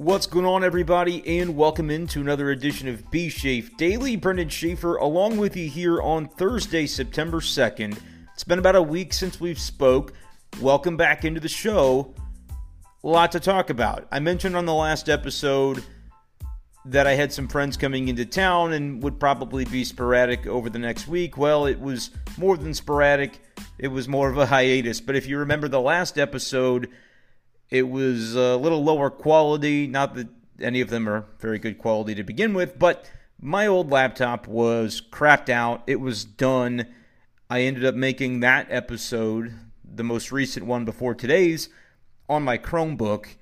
What's going on, everybody, and welcome into another edition of B Shafe Daily. Brendan Schaefer, along with you here on Thursday, September 2nd. It's been about a week since we've spoke. Welcome back into the show. A lot to talk about. I mentioned on the last episode that I had some friends coming into town and would probably be sporadic over the next week. Well, it was more than sporadic, it was more of a hiatus. But if you remember the last episode, it was a little lower quality. Not that any of them are very good quality to begin with, but my old laptop was crapped out. It was done. I ended up making that episode, the most recent one before today's, on my Chromebook,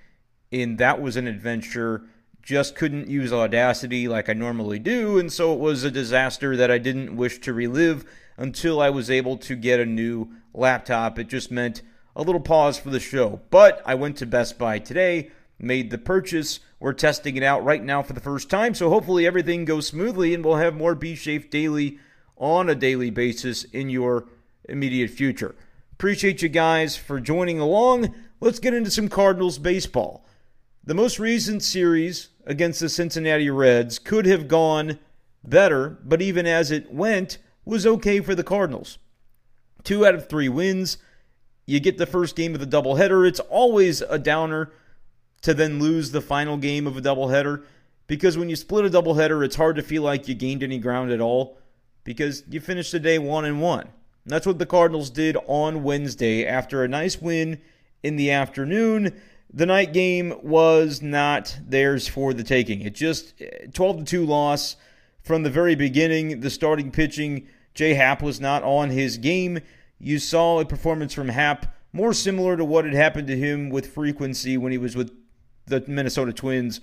and that was an adventure just couldn't use Audacity like I normally do, and so it was a disaster that I didn't wish to relive until I was able to get a new laptop. It just meant a little pause for the show. But I went to Best Buy today, made the purchase. We're testing it out right now for the first time, so hopefully everything goes smoothly and we'll have more B Shafe Daily on a daily basis in your immediate future. Appreciate you guys for joining along. Let's get into some Cardinals baseball. The most recent series against the Cincinnati Reds could have gone better, but even as it went, was okay for the Cardinals. Two out of three wins. You get the first game of the doubleheader. It's always a downer to then lose the final game of a doubleheader because when you split a doubleheader, it's hard to feel like you gained any ground at all because you finished the day one and one. And that's what the Cardinals did on Wednesday after a nice win in the afternoon the night game was not theirs for the taking. It just 12 to 2 loss from the very beginning. The starting pitching, J.A. Happ was not on his game. You saw a performance from Happ more similar to what had happened to him with frequency when he was with the Minnesota Twins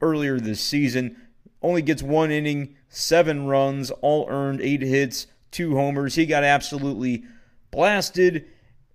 earlier this season. Only gets one inning, seven runs, all earned, eight hits, two homers. He got absolutely blasted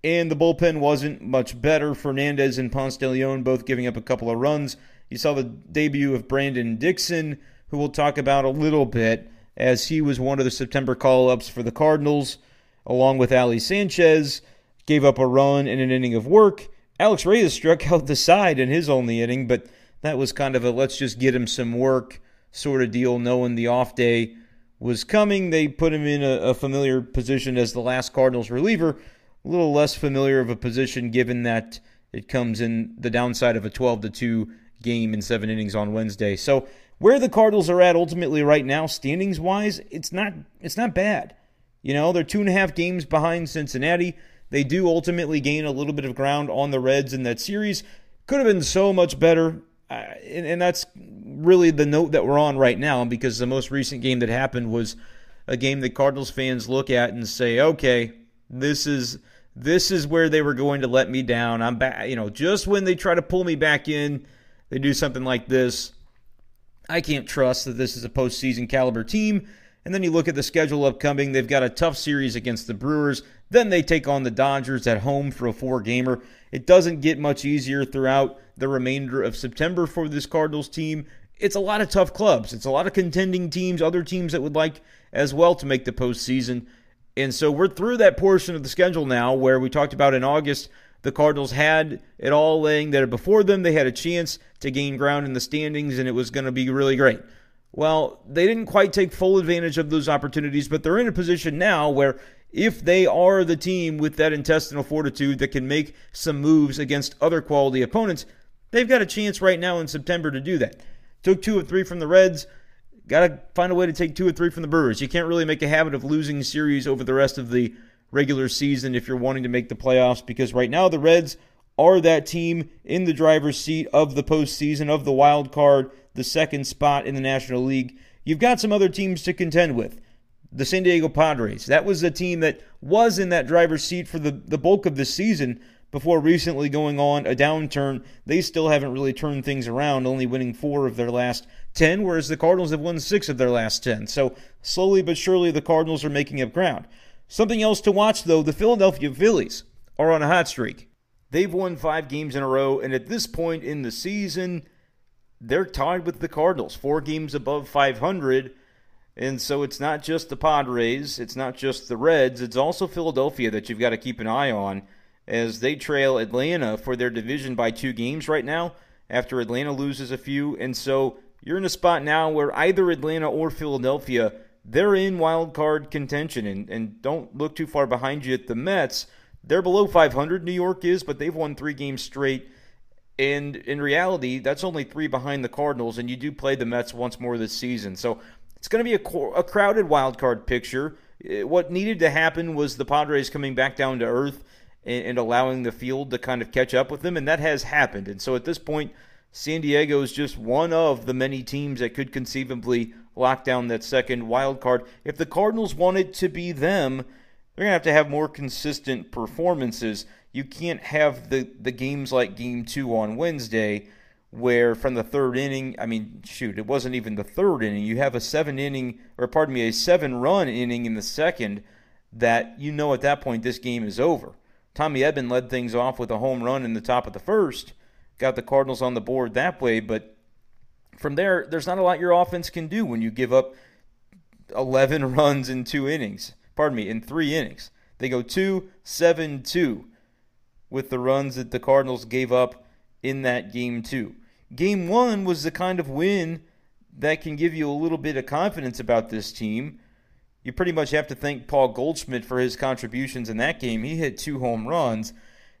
and the bullpen wasn't much better. Fernandez and Ponce de Leon both giving up a couple of runs. You saw the debut of Brandon Dixon, who we'll talk about a little bit, as he was one of the September call ups for the Cardinals, along with Ali Sanchez. Gave up a run in an inning of work. Alex Reyes struck out the side in his only inning, but that was kind of a let's just get him some work sort of deal, knowing the off day was coming. They put him in a, a familiar position as the last Cardinals reliever a little less familiar of a position given that it comes in the downside of a 12 to 2 game in seven innings on Wednesday. So where the Cardinals are at ultimately right now, standings wise, it's not it's not bad. You know, they're two and a half games behind Cincinnati. They do ultimately gain a little bit of ground on the Reds in that series. Could have been so much better. Uh, and, and that's really the note that we're on right now because the most recent game that happened was a game that Cardinals fans look at and say, okay, this is this is where they were going to let me down. I'm back, you know, just when they try to pull me back in, they do something like this. I can't trust that this is a postseason caliber team. And then you look at the schedule upcoming. They've got a tough series against the Brewers. Then they take on the Dodgers at home for a four gamer. It doesn't get much easier throughout the remainder of September for this Cardinals team. It's a lot of tough clubs. It's a lot of contending teams, other teams that would like as well to make the postseason. And so we're through that portion of the schedule now where we talked about in August the Cardinals had it all laying there before them. They had a chance to gain ground in the standings and it was going to be really great. Well, they didn't quite take full advantage of those opportunities, but they're in a position now where if they are the team with that intestinal fortitude that can make some moves against other quality opponents, they've got a chance right now in September to do that. Took two of three from the Reds. Got to find a way to take two or three from the Brewers. You can't really make a habit of losing series over the rest of the regular season if you're wanting to make the playoffs because right now the Reds are that team in the driver's seat of the postseason, of the wild card, the second spot in the National League. You've got some other teams to contend with. The San Diego Padres. That was a team that was in that driver's seat for the, the bulk of the season, before recently going on a downturn. They still haven't really turned things around, only winning four of their last 10, whereas the Cardinals have won six of their last 10. So slowly but surely, the Cardinals are making up ground. Something else to watch, though the Philadelphia Phillies are on a hot streak. They've won five games in a row, and at this point in the season, they're tied with the Cardinals, four games above 500. And so it's not just the Padres, it's not just the Reds, it's also Philadelphia that you've got to keep an eye on as they trail Atlanta for their division by two games right now. after Atlanta loses a few. And so you're in a spot now where either Atlanta or Philadelphia, they're in wild card contention. And, and don't look too far behind you at the Mets. They're below 500, New York is, but they've won three games straight. And in reality, that's only three behind the Cardinals, and you do play the Mets once more this season. So it's going to be a, a crowded wild card picture. Eh, what needed to happen was the Padres coming back down to earth and, and allowing the field to kind of catch up with them, and that has happened. And so at this point, San Diego is just one of the many teams that could conceivably lock down that second wild card. If the Cardinals wanted to be them, they're going to have to have more consistent performances. You can't have the, the games like game two on Wednesday, where from the third inning, I mean, shoot, it wasn't even the third inning. You have a seven inning, or pardon me, a seven run inning in the second that you know at that point this game is over. Tommy Edman led things off with a home run in the top of the first, got the Cardinals on the board that way, but from there, there's not a lot your offense can do when you give up 11 runs in two innings pardon me, in three innings. They go 2 7 2 with the runs that the Cardinals gave up in that game, two. Game one was the kind of win that can give you a little bit of confidence about this team. You pretty much have to thank Paul Goldschmidt for his contributions in that game. He hit two home runs.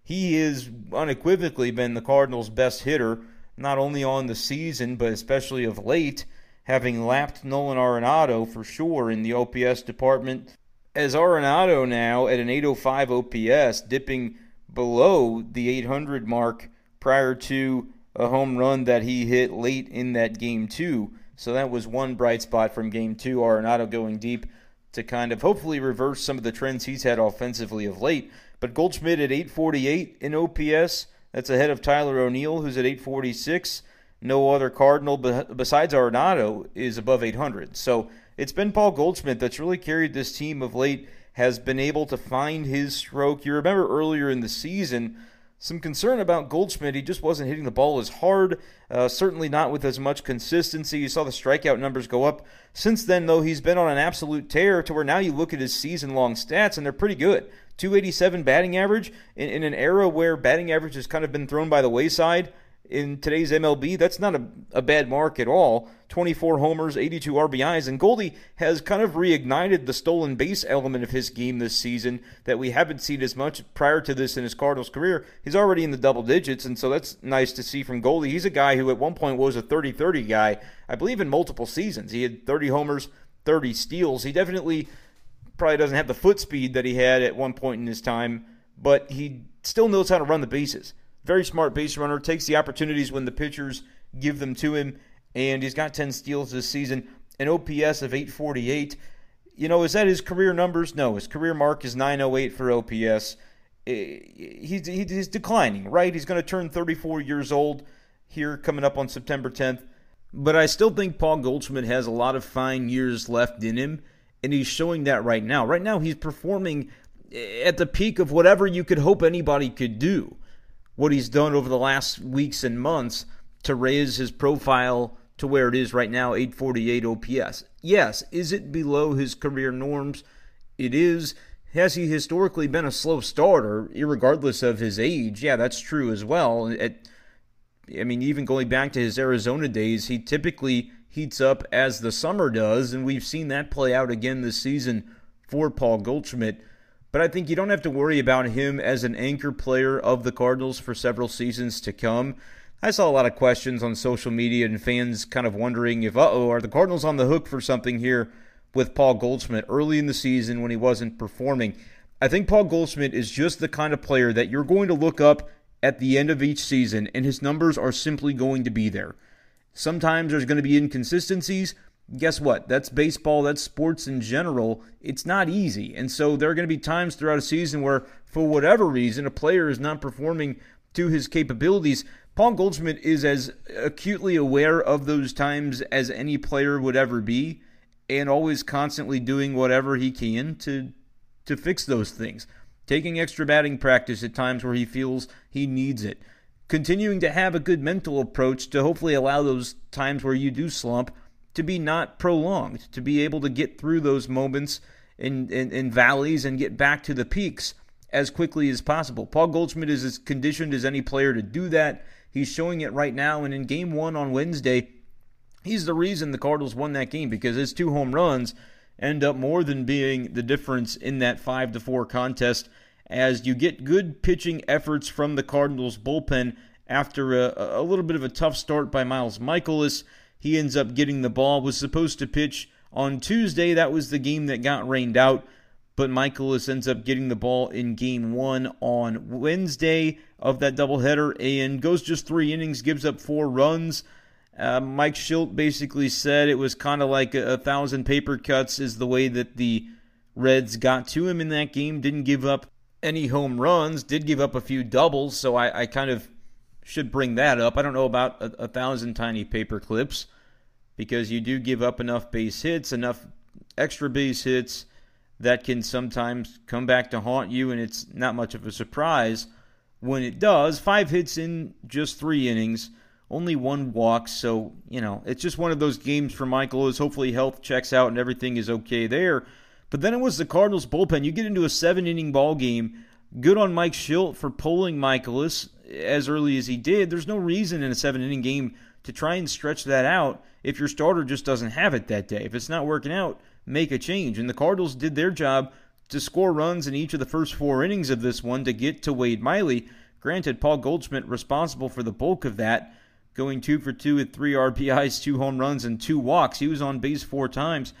He has unequivocally been the Cardinals' best hitter, not only on the season, but especially of late, having lapped Nolan Arenado for sure in the OPS department as Arenado now at an 805 OPS, dipping below the 800 mark prior to a home run that he hit late in that game two. So that was one bright spot from game two. Arenado going deep to kind of hopefully reverse some of the trends he's had offensively of late. But Goldschmidt at 848 in OPS, that's ahead of Tyler O'Neill, who's at 846. No other Cardinal besides Arenado is above 800. So it's been Paul Goldschmidt that's really carried this team of late, has been able to find his stroke. You remember earlier in the season, some concern about Goldschmidt. He just wasn't hitting the ball as hard, uh, certainly not with as much consistency. You saw the strikeout numbers go up. Since then, though, he's been on an absolute tear to where now you look at his season long stats and they're pretty good. 287 batting average in, in an era where batting average has kind of been thrown by the wayside in today's MLB. That's not a, a bad mark at all. 24 homers, 82 RBIs, and Goldie has kind of reignited the stolen base element of his game this season that we haven't seen as much prior to this in his Cardinals career. He's already in the double digits, and so that's nice to see from Goldie. He's a guy who at one point was a 30 30 guy, I believe in multiple seasons. He had 30 homers, 30 steals. He definitely probably doesn't have the foot speed that he had at one point in his time, but he still knows how to run the bases. Very smart base runner, takes the opportunities when the pitchers give them to him, and he's got 10 steals this season, an OPS of 848. You know, is that his career numbers? No, his career mark is 908 for OPS. Eh, he's, he's declining, right? He's going to turn 34 years old here coming up on September 10th. But I still think Paul Goldschmidt has a lot of fine years left in him, and he's showing that right now. Right now, he's performing at the peak of whatever you could hope anybody could do what he's done over the last weeks and months to raise his profile to where it is right now 848 OPS. Yes, is it below his career norms? It is. Has he historically been a slow starter, regardless of his age? Yeah, that's true as well. At, I mean, even going back to his Arizona days, he typically heats up as the summer does, and we've seen that play out again this season for Paul Goldschmidt. But I think you don't have to worry about him as an anchor player of the Cardinals for several seasons to come. I saw a lot of questions on social media and fans kind of wondering if, uh oh, are the Cardinals on the hook for something here with Paul Goldschmidt early in the season when he wasn't performing? I think Paul Goldschmidt is just the kind of player that you're going to look up at the end of each season, and his numbers are simply going to be there. Sometimes there's going to be inconsistencies, guess what? That's baseball, that's sports in general. It's not easy. And so there are going to be times throughout a season where, for whatever reason, a player is not performing to his capabilities. Paul Goldschmidt is as acutely aware of those times as any player would ever be, and always constantly doing whatever he can to to fix those things. Taking extra batting practice at times where he feels he needs it. Continuing to have a good mental approach to hopefully allow those times where you do slump to be not prolonged, to be able to get through those moments in, in, in valleys and get back to the peaks as quickly as possible. Paul Goldschmidt is as conditioned as any player to do that. He's showing it right now. And in game one on Wednesday, he's the reason the Cardinals won that game because his two home runs end up more than being the difference in that 5 to 4 contest as you get good pitching efforts from the Cardinals bullpen after a, a little bit of a tough start by Miles Mikolas. He ends up getting the ball, was supposed to pitch on Tuesday. That was the game that got rained out but Mikolas ends up getting the ball in game one on Wednesday of that doubleheader and goes just three innings, gives up four runs. Uh, Mike Shildt basically said it was kind of like a, a, thousand paper cuts, is the way that the Reds got to him in that game. Didn't give up any home runs, did give up a few doubles, so I, I kind of should bring that up. I don't know about a, a thousand tiny paper clips because you do give up enough base hits, enough extra base hits that can sometimes come back to haunt you, and it's not much of a surprise when it does. Five hits in just three innings, only one walk, so, you know, it's just one of those games for Mikolas hopefully health checks out and everything is okay there. But then it was the Cardinals bullpen. You get into a seven inning ball game. Good on Mike Shildt for pulling Mikolas as early as he did. There's no reason in a seven inning game to try and stretch that out if your starter just doesn't have it that day. If it's not working out, make a change. And the Cardinals did their job to score runs in each of the first four innings of this one to get to Wade Miley. Granted, Paul Goldschmidt responsible for the bulk of that, going two for two with three RBIs, two home runs, and two walks. He was on base four times,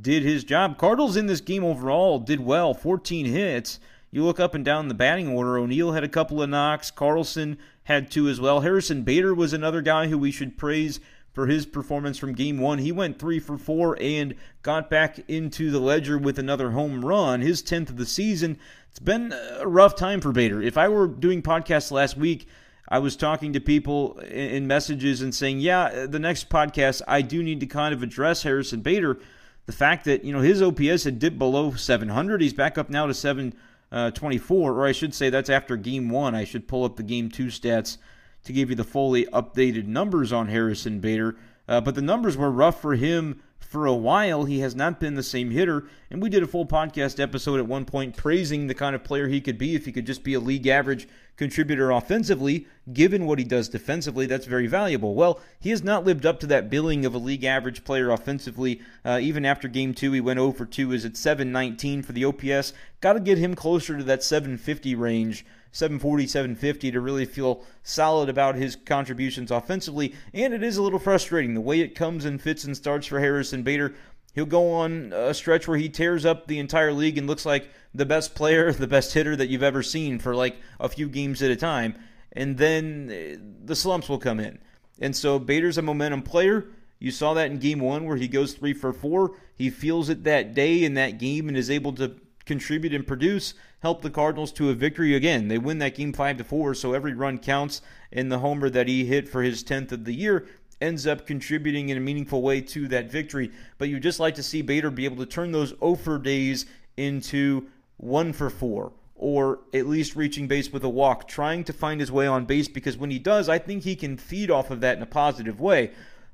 did his job. Cardinals in this game overall did well, 14 hits. You look up and down the batting order. O'Neill had a couple of knocks. Carlson had two as well. Harrison Bader was another guy who we should praise for his performance from game one. He went three for four and got back into the ledger with another home run, his 10th of the season. It's been a rough time for Bader. If I were doing podcasts last week, I was talking to people in messages and saying, yeah, the next podcast, I do need to kind of address Harrison Bader. The fact that, you know, his OPS had dipped below 700. He's back up now to 724, uh, or I should say that's after game one. I should pull up the game two stats to give you the fully updated numbers on Harrison Bader. Uh, but the numbers were rough for him for a while. He has not been the same hitter. And we did a full podcast episode at one point praising the kind of player he could be if he could just be a league average contributor offensively. Given what he does defensively, that's very valuable. Well, he has not lived up to that billing of a league average player offensively. Uh, even after game two, he went 0 for 2, is at 719 for the OPS. Got to get him closer to that 750 range. 740, 750 to really feel solid about his contributions offensively. And it is a little frustrating the way it comes and fits and starts for Harrison Bader. He'll go on a stretch where he tears up the entire league and looks like the best player, the best hitter that you've ever seen for like a few games at a time. And then eh, the slumps will come in. And so Bader's a momentum player. You saw that in game one where he goes three for four. He feels it that day in that game and is able to contribute and produce, help the Cardinals to a victory again. They win that game 5 to 4, so every run counts and the homer that he hit for his 10th of the year ends up contributing in a meaningful way to that victory. But you just like to see Bader be able to turn those 0 for days into 1 for 4 or at least reaching base with a walk, trying to find his way on base because when he does, I think he can feed off of that in a positive way.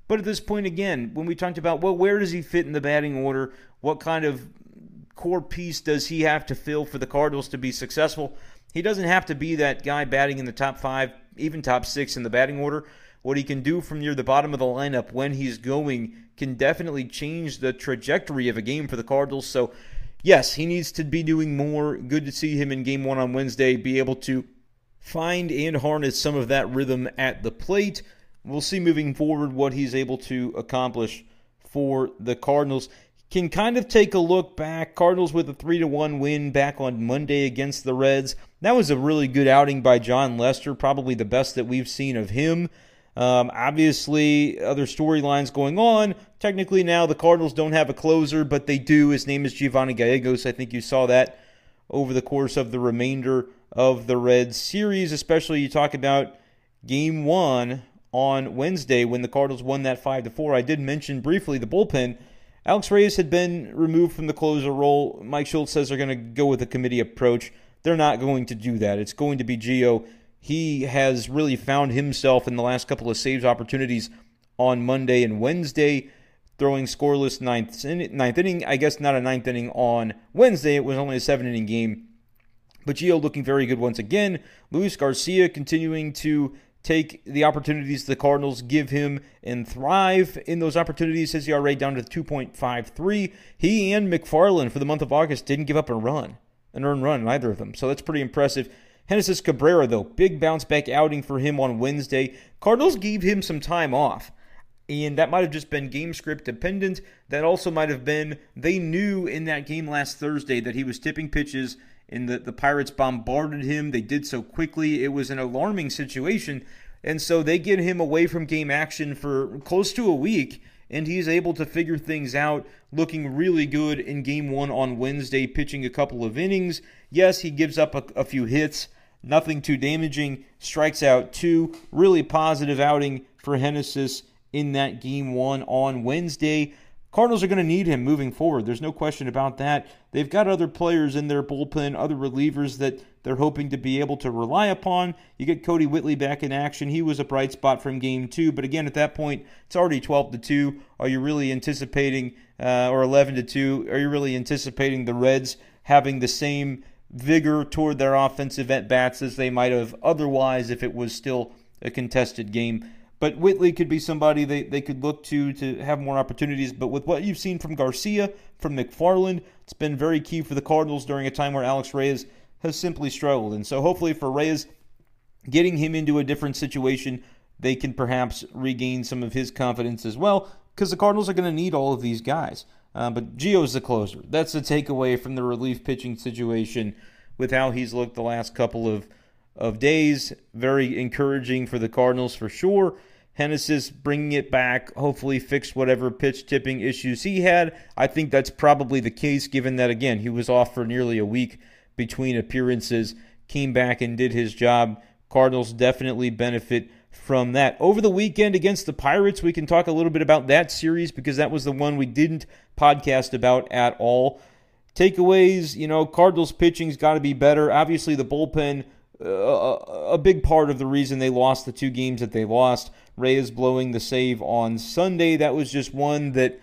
But at this point, again, when we talked about, well, where does he fit in the batting order? What kind of core piece does he have to fill for the Cardinals to be successful? He doesn't have to be that guy batting in the top five, even top six in the batting order. What he can do from near the bottom of the lineup when he's going can definitely change the trajectory of a game for the Cardinals. So, yes, he needs to be doing more. Good to see him in game one on Wednesday be able to find and harness some of that rhythm at the plate. We'll see moving forward what he's able to accomplish for the Cardinals can kind of take a look back. Cardinals with a 3 to 1 win back on Monday against the Reds. That was a really good outing by Jon Lester, probably the best that we've seen of him. Um, obviously, other storylines going on. Technically, now the Cardinals don't have a closer, but they do. His name is Giovanni Gallegos. I think you saw that over the course of the remainder of the Reds series, especially you talk about game one on Wednesday when the Cardinals won that 5 to 4. I did mention briefly the bullpen Alex Reyes had been removed from the closer role. Mike Shildt says they're going to go with a committee approach. They're not going to do that. It's going to be Gio. He has really found himself in the last couple of saves opportunities on Monday and Wednesday, throwing scoreless ninth, ninth inning. I guess not a ninth inning on Wednesday. It was only a seven inning game. But Gio looking very good once again. Luis Garcia continuing to take the opportunities the Cardinals give him and thrive in those opportunities. His ERA down to 2.53. He and McFarland for the month of August didn't give up a run, an earned run, either of them. So that's pretty impressive. Genesis Cabrera, though, big bounce back outing for him on Wednesday. Cardinals gave him some time off. And that might have just been game script dependent. That also might have been they knew in that game last Thursday that he was tipping pitches and the, the Pirates bombarded him. They did so quickly. It was an alarming situation. And so they get him away from game action for close to a week, and he's able to figure things out, looking really good in game one on Wednesday, pitching a couple of innings. Yes, he gives up a, a few hits, nothing too damaging, strikes out two. Really positive outing for Genesis in that game one on Wednesday. Cardinals are going to need him moving forward. There's no question about that. They've got other players in their bullpen, other relievers that they're hoping to be able to rely upon. You get Kodi Whitley back in action. He was a bright spot from game two, but again, at that point, it's already 12 to 2. Are you really anticipating, uh, or 11 to 2, are you really anticipating the Reds having the same vigor toward their offensive at bats as they might have otherwise if it was still a contested game? But Whitley could be somebody they, they could look to to have more opportunities. But with what you've seen from Garcia, from McFarland, it's been very key for the Cardinals during a time where Alex Reyes has simply struggled. And so hopefully for Reyes, getting him into a different situation, they can perhaps regain some of his confidence as well, because the Cardinals are going to need all of these guys. Uh, but Gio's the closer. That's the takeaway from the relief pitching situation with how he's looked the last couple of, of days. Very encouraging for the Cardinals for sure. Genesis bringing it back, hopefully fixed whatever pitch tipping issues he had. I think that's probably the case, given that, again, he was off for nearly a week between appearances, came back and did his job. Cardinals definitely benefit from that. Over the weekend against the Pirates, we can talk a little bit about that series because that was the one we didn't podcast about at all. Takeaways, you know, Cardinals pitching's got to be better. Obviously, the bullpen a big part of the reason they lost the two games that they lost. Reyes blowing the save on Sunday. That was just one that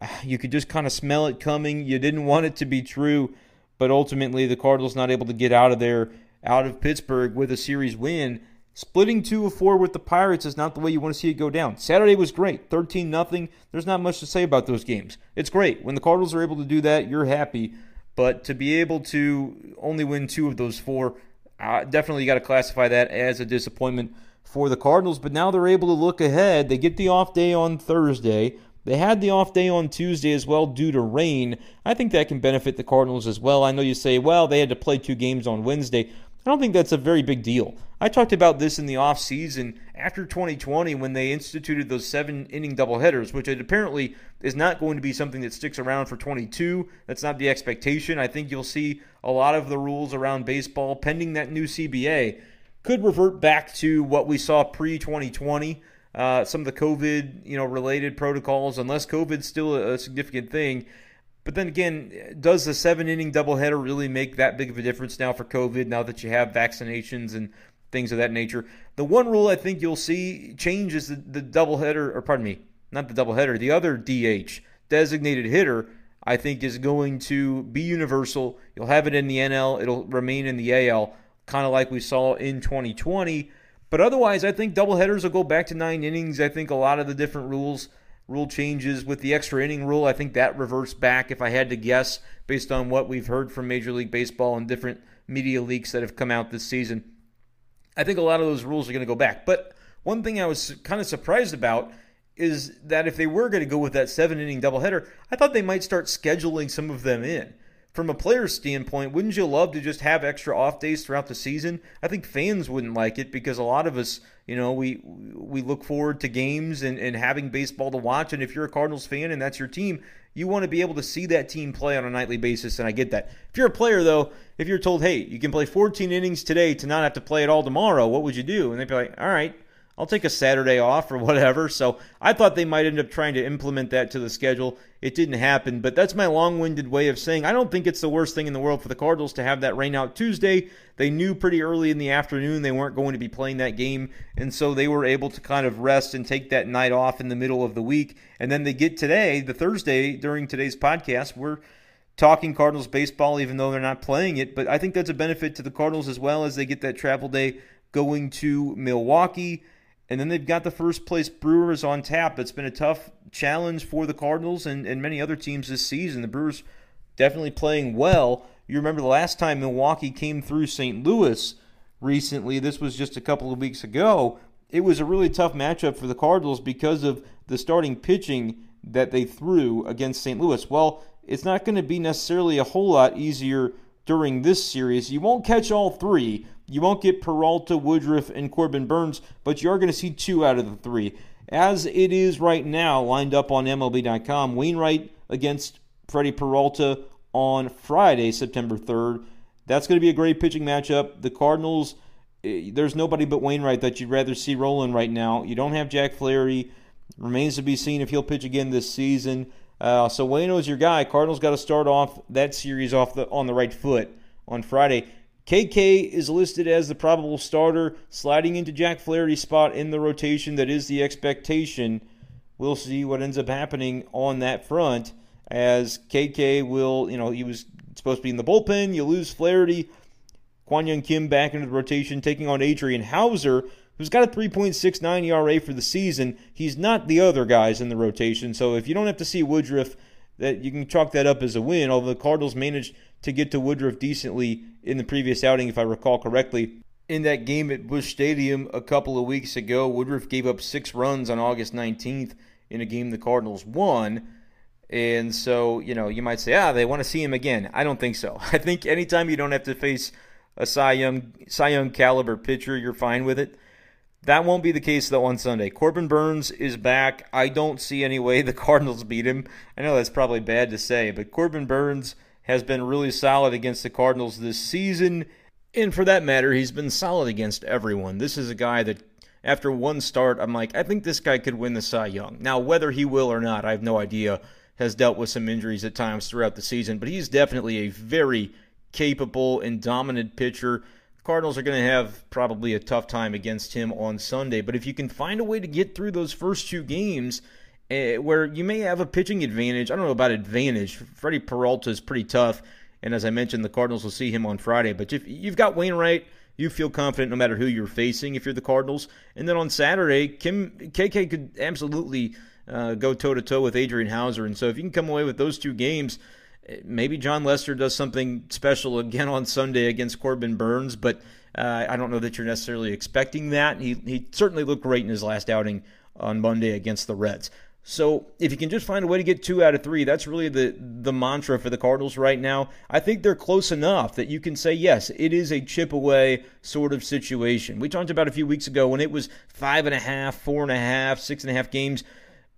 ah, you could just kind of smell it coming. You didn't want it to be true, but ultimately the Cardinals not able to get out of there, out of Pittsburgh with a series win. Splitting two of four with the Pirates is not the way you want to see it go down. Saturday was great, 13 nothing. There's not much to say about those games. It's great when the Cardinals are able to do that. You're happy, but to be able to only win two of those four uh, definitely got to classify that as a disappointment for the Cardinals. But now they're able to look ahead. They get the off day on Thursday. They had the off day on Tuesday as well due to rain. I think that can benefit the Cardinals as well. I know you say, well, they had to play two games on Wednesday. I don't think that's a very big deal. I talked about this in the offseason after 2020 when they instituted those seven inning doubleheaders, which it apparently is not going to be something that sticks around for 22. That's not the expectation. I think you'll see a lot of the rules around baseball, pending that new CBA, could revert back to what we saw pre 2020. Uh, some of the COVID, you know, related protocols, unless COVID's still a, a significant thing. But then again, does the seven inning doubleheader really make that big of a difference now for COVID? Now that you have vaccinations and things of that nature, the one rule I think you'll see change is the, the doubleheader, or pardon me, not the doubleheader, the other DH designated hitter. I think is going to be universal. You'll have it in the NL. It'll remain in the AL, kind of like we saw in 2020. But otherwise, I think doubleheaders will go back to nine innings. I think a lot of the different rules rule changes with the extra inning rule. I think that reverts back, if I had to guess, based on what we've heard from Major League Baseball and different media leaks that have come out this season. I think a lot of those rules are going to go back. But one thing I was kind of surprised about is that if they were going to go with that seven inning doubleheader, I thought they might start scheduling some of them in from a player's standpoint, wouldn't you love to just have extra off days throughout the season? I think fans wouldn't like it because a lot of us, you know, we we look forward to games and, and having baseball to watch. And if you're a Cardinals fan and that's your team, you want to be able to see that team play on a nightly basis, and I get that. If you're a player, though, if you're told, hey, you can play 14 innings today to not have to play it all tomorrow, what would you do? And they'd be like, all right, I'll take a Saturday off or whatever. So I thought they might end up trying to implement that to the schedule. It didn't happen, but that's my long winded way of saying I don't think it's the worst thing in the world for the Cardinals to have that rain out Tuesday. They knew pretty early in the afternoon they weren't going to be playing that game, and so they were able to kind of rest and take that night off in the middle of the week. And then they get today, the Thursday, during today's podcast, we're talking Cardinals baseball, even though they're not playing it. But I think that's a benefit to the Cardinals as well as they get that travel day going to Milwaukee. And then they've got the first place Brewers on tap. It's been a tough challenge for the Cardinals and, and many other teams this season. The Brewers definitely playing well. You remember the last time Milwaukee came through St. Louis recently, this was just a couple of weeks ago. It was a really tough matchup for the Cardinals because of the starting pitching that they threw against St. Louis. Well, it's not going to be necessarily a whole lot easier during this series. You won't catch all three. You won't get Peralta, Woodruff, and Corbin Burnes, but you are going to see two out of the three. As it is right now, lined up on MLB.com, Wainwright against Freddie Peralta on Friday, September 3rd. That's going to be a great pitching matchup. The Cardinals, eh, there's nobody but Wainwright that you'd rather see rolling right now. You don't have Jack Flaherty. Remains to be seen if he'll pitch again this season. Uh, so Waino's your guy. Cardinals got to start off that series off the on the right foot on Friday. KK is listed as the probable starter, sliding into Jack Flaherty's spot in the rotation. That is the expectation. We'll see what ends up happening on that front as KK will, you know, he was supposed to be in the bullpen. You lose Flaherty. Kwang Hyun Kim back into the rotation, taking on Adrian Houser, who's got a 3.69 ERA for the season. He's not the other guys in the rotation, so if you don't have to see Woodruff, that you can chalk that up as a win. Although the Cardinals managed to get to Woodruff decently in the previous outing, if I recall correctly. In that game at Busch Stadium a couple of weeks ago, Woodruff gave up six runs on August 19th in a game the Cardinals won. And so, you know, you might say, ah, they want to see him again. I don't think so. I think anytime you don't have to face a Cy Young, Cy Young caliber pitcher, you're fine with it. That won't be the case though on Sunday. Corbin Burnes is back. I don't see any way the Cardinals beat him. I know that's probably bad to say, but Corbin Burnes has been really solid against the Cardinals this season. And for that matter, he's been solid against everyone. This is a guy that, after one start, I'm like, I think this guy could win the Cy Young. Now, whether he will or not, I have no idea. Has dealt with some injuries at times throughout the season, but he's definitely a very capable and dominant pitcher. Cardinals are going to have probably a tough time against him on Sunday. But if you can find a way to get through those first two games uh, where you may have a pitching advantage, I don't know about advantage. Freddie Peralta is pretty tough. And as I mentioned, the Cardinals will see him on Friday. But if you've got Wainwright, you feel confident no matter who you're facing if you're the Cardinals. And then on Saturday, Kim KK could absolutely uh, go toe to toe with Adrian Houser. And so if you can come away with those two games, Maybe Jon Lester does something special again on Sunday against Corbin Burnes, but uh, I don't know that you're necessarily expecting that. He, he certainly looked great in his last outing on Monday against the Reds. So if you can just find a way to get two out of three, that's really the the mantra for the Cardinals right now. I think they're close enough that you can say yes, it is a chip away sort of situation. We talked about a few weeks ago when it was five and a half, four and a half, six and a half games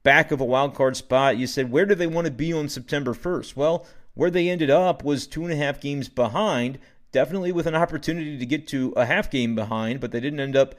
back of a wild card spot. You said, where do they want to be on September 1st? Well, where they ended up was two and a half games behind, definitely with an opportunity to get to a half game behind, but they didn't end up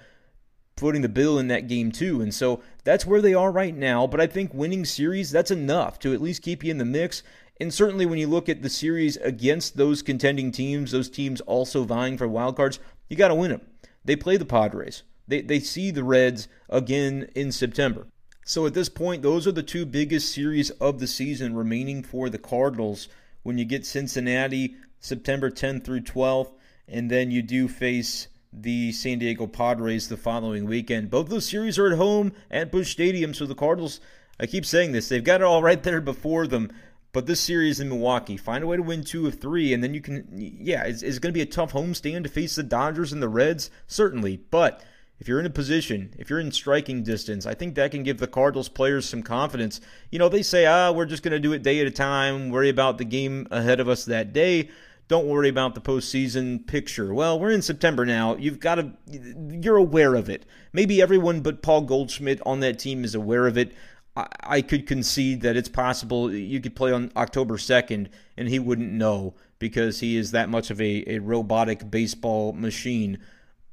footing the bill in that game too. And so that's where they are right now. But I think winning series, that's enough to at least keep you in the mix. And certainly when you look at the series against those contending teams, those teams also vying for wild cards, you got to win them. They play the Padres. They, they see the Reds again in September. So at this point, those are the two biggest series of the season remaining for the Cardinals. When you get Cincinnati September 10th through 12th, and then you do face the San Diego Padres the following weekend. Both those series are at home at Busch Stadium, so the Cardinals, I keep saying this, they've got it all right there before them. But this series in Milwaukee, find a way to win two of three, and then you can, yeah, it's, it's going to be a tough homestand to face the Dodgers and the Reds, certainly. But if you're in a position, if you're in striking distance, I think that can give the Cardinals players some confidence. You know, they say, ah, we're just going to do it day at a time, worry about the game ahead of us that day. Don't worry about the postseason picture. Well, we're in September now. You've got to, you're aware of it. Maybe everyone but Paul Goldschmidt on that team is aware of it. I, could concede that it's possible you could play on October 2nd and he wouldn't know because he is that much of a, a robotic baseball machine.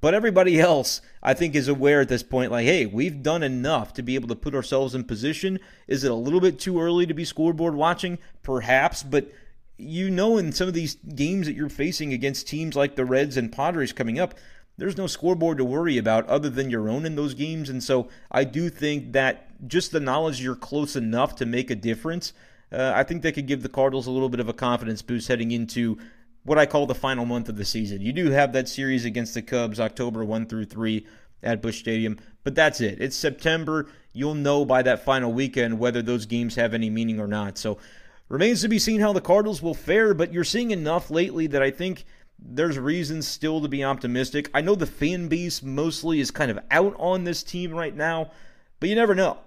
But everybody else, I think, is aware at this point, like, hey, we've done enough to be able to put ourselves in position. Is it a little bit too early to be scoreboard watching? Perhaps, but you know, in some of these games that you're facing against teams like the Reds and Padres coming up, there's no scoreboard to worry about other than your own in those games. And so I do think that just the knowledge you're close enough to make a difference uh, I think that could give the Cardinals a little bit of a confidence boost heading into what I call the final month of the season. You do have that series against the Cubs, October 1 through 3 at Busch Stadium, but that's it. It's September. You'll know by that final weekend whether those games have any meaning or not. So, remains to be seen how the Cardinals will fare, but you're seeing enough lately that I think there's reasons still to be optimistic. I know the fan base mostly is kind of out on this team right now, but you never know.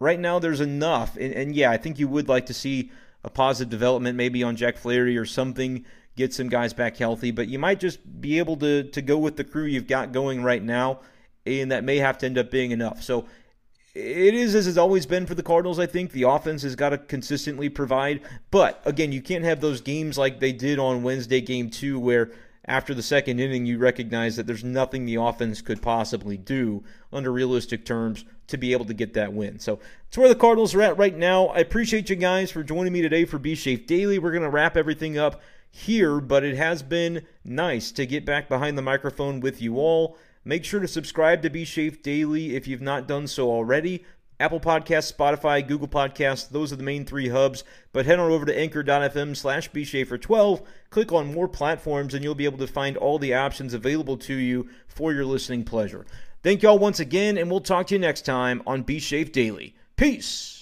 Right now, there's enough. And, and yeah, I think you would like to see a positive development maybe on Jack Flaherty or something, get some guys back healthy, but you might just be able to, to go with the crew you've got going right now, and that may have to end up being enough. So it is as it's always been for the Cardinals, I think. The offense has got to consistently provide. But again, you can't have those games like they did on Wednesday, game two, where after the second inning, you recognize that there's nothing the offense could possibly do under realistic terms to be able to get that win. So it's where the Cardinals are at right now. I appreciate you guys for joining me today for B Shafe Daily. We're going to wrap everything up here, but it has been nice to get back behind the microphone with you all. Make sure to subscribe to Be Shafe Daily if you've not done so already. Apple Podcasts, Spotify, Google Podcasts, those are the main three hubs. But head on over to anchor.fm slash bshafer12, click on more platforms, and you'll be able to find all the options available to you for your listening pleasure. Thank y'all once again, and we'll talk to you next time on Be Shafe Daily. Peace!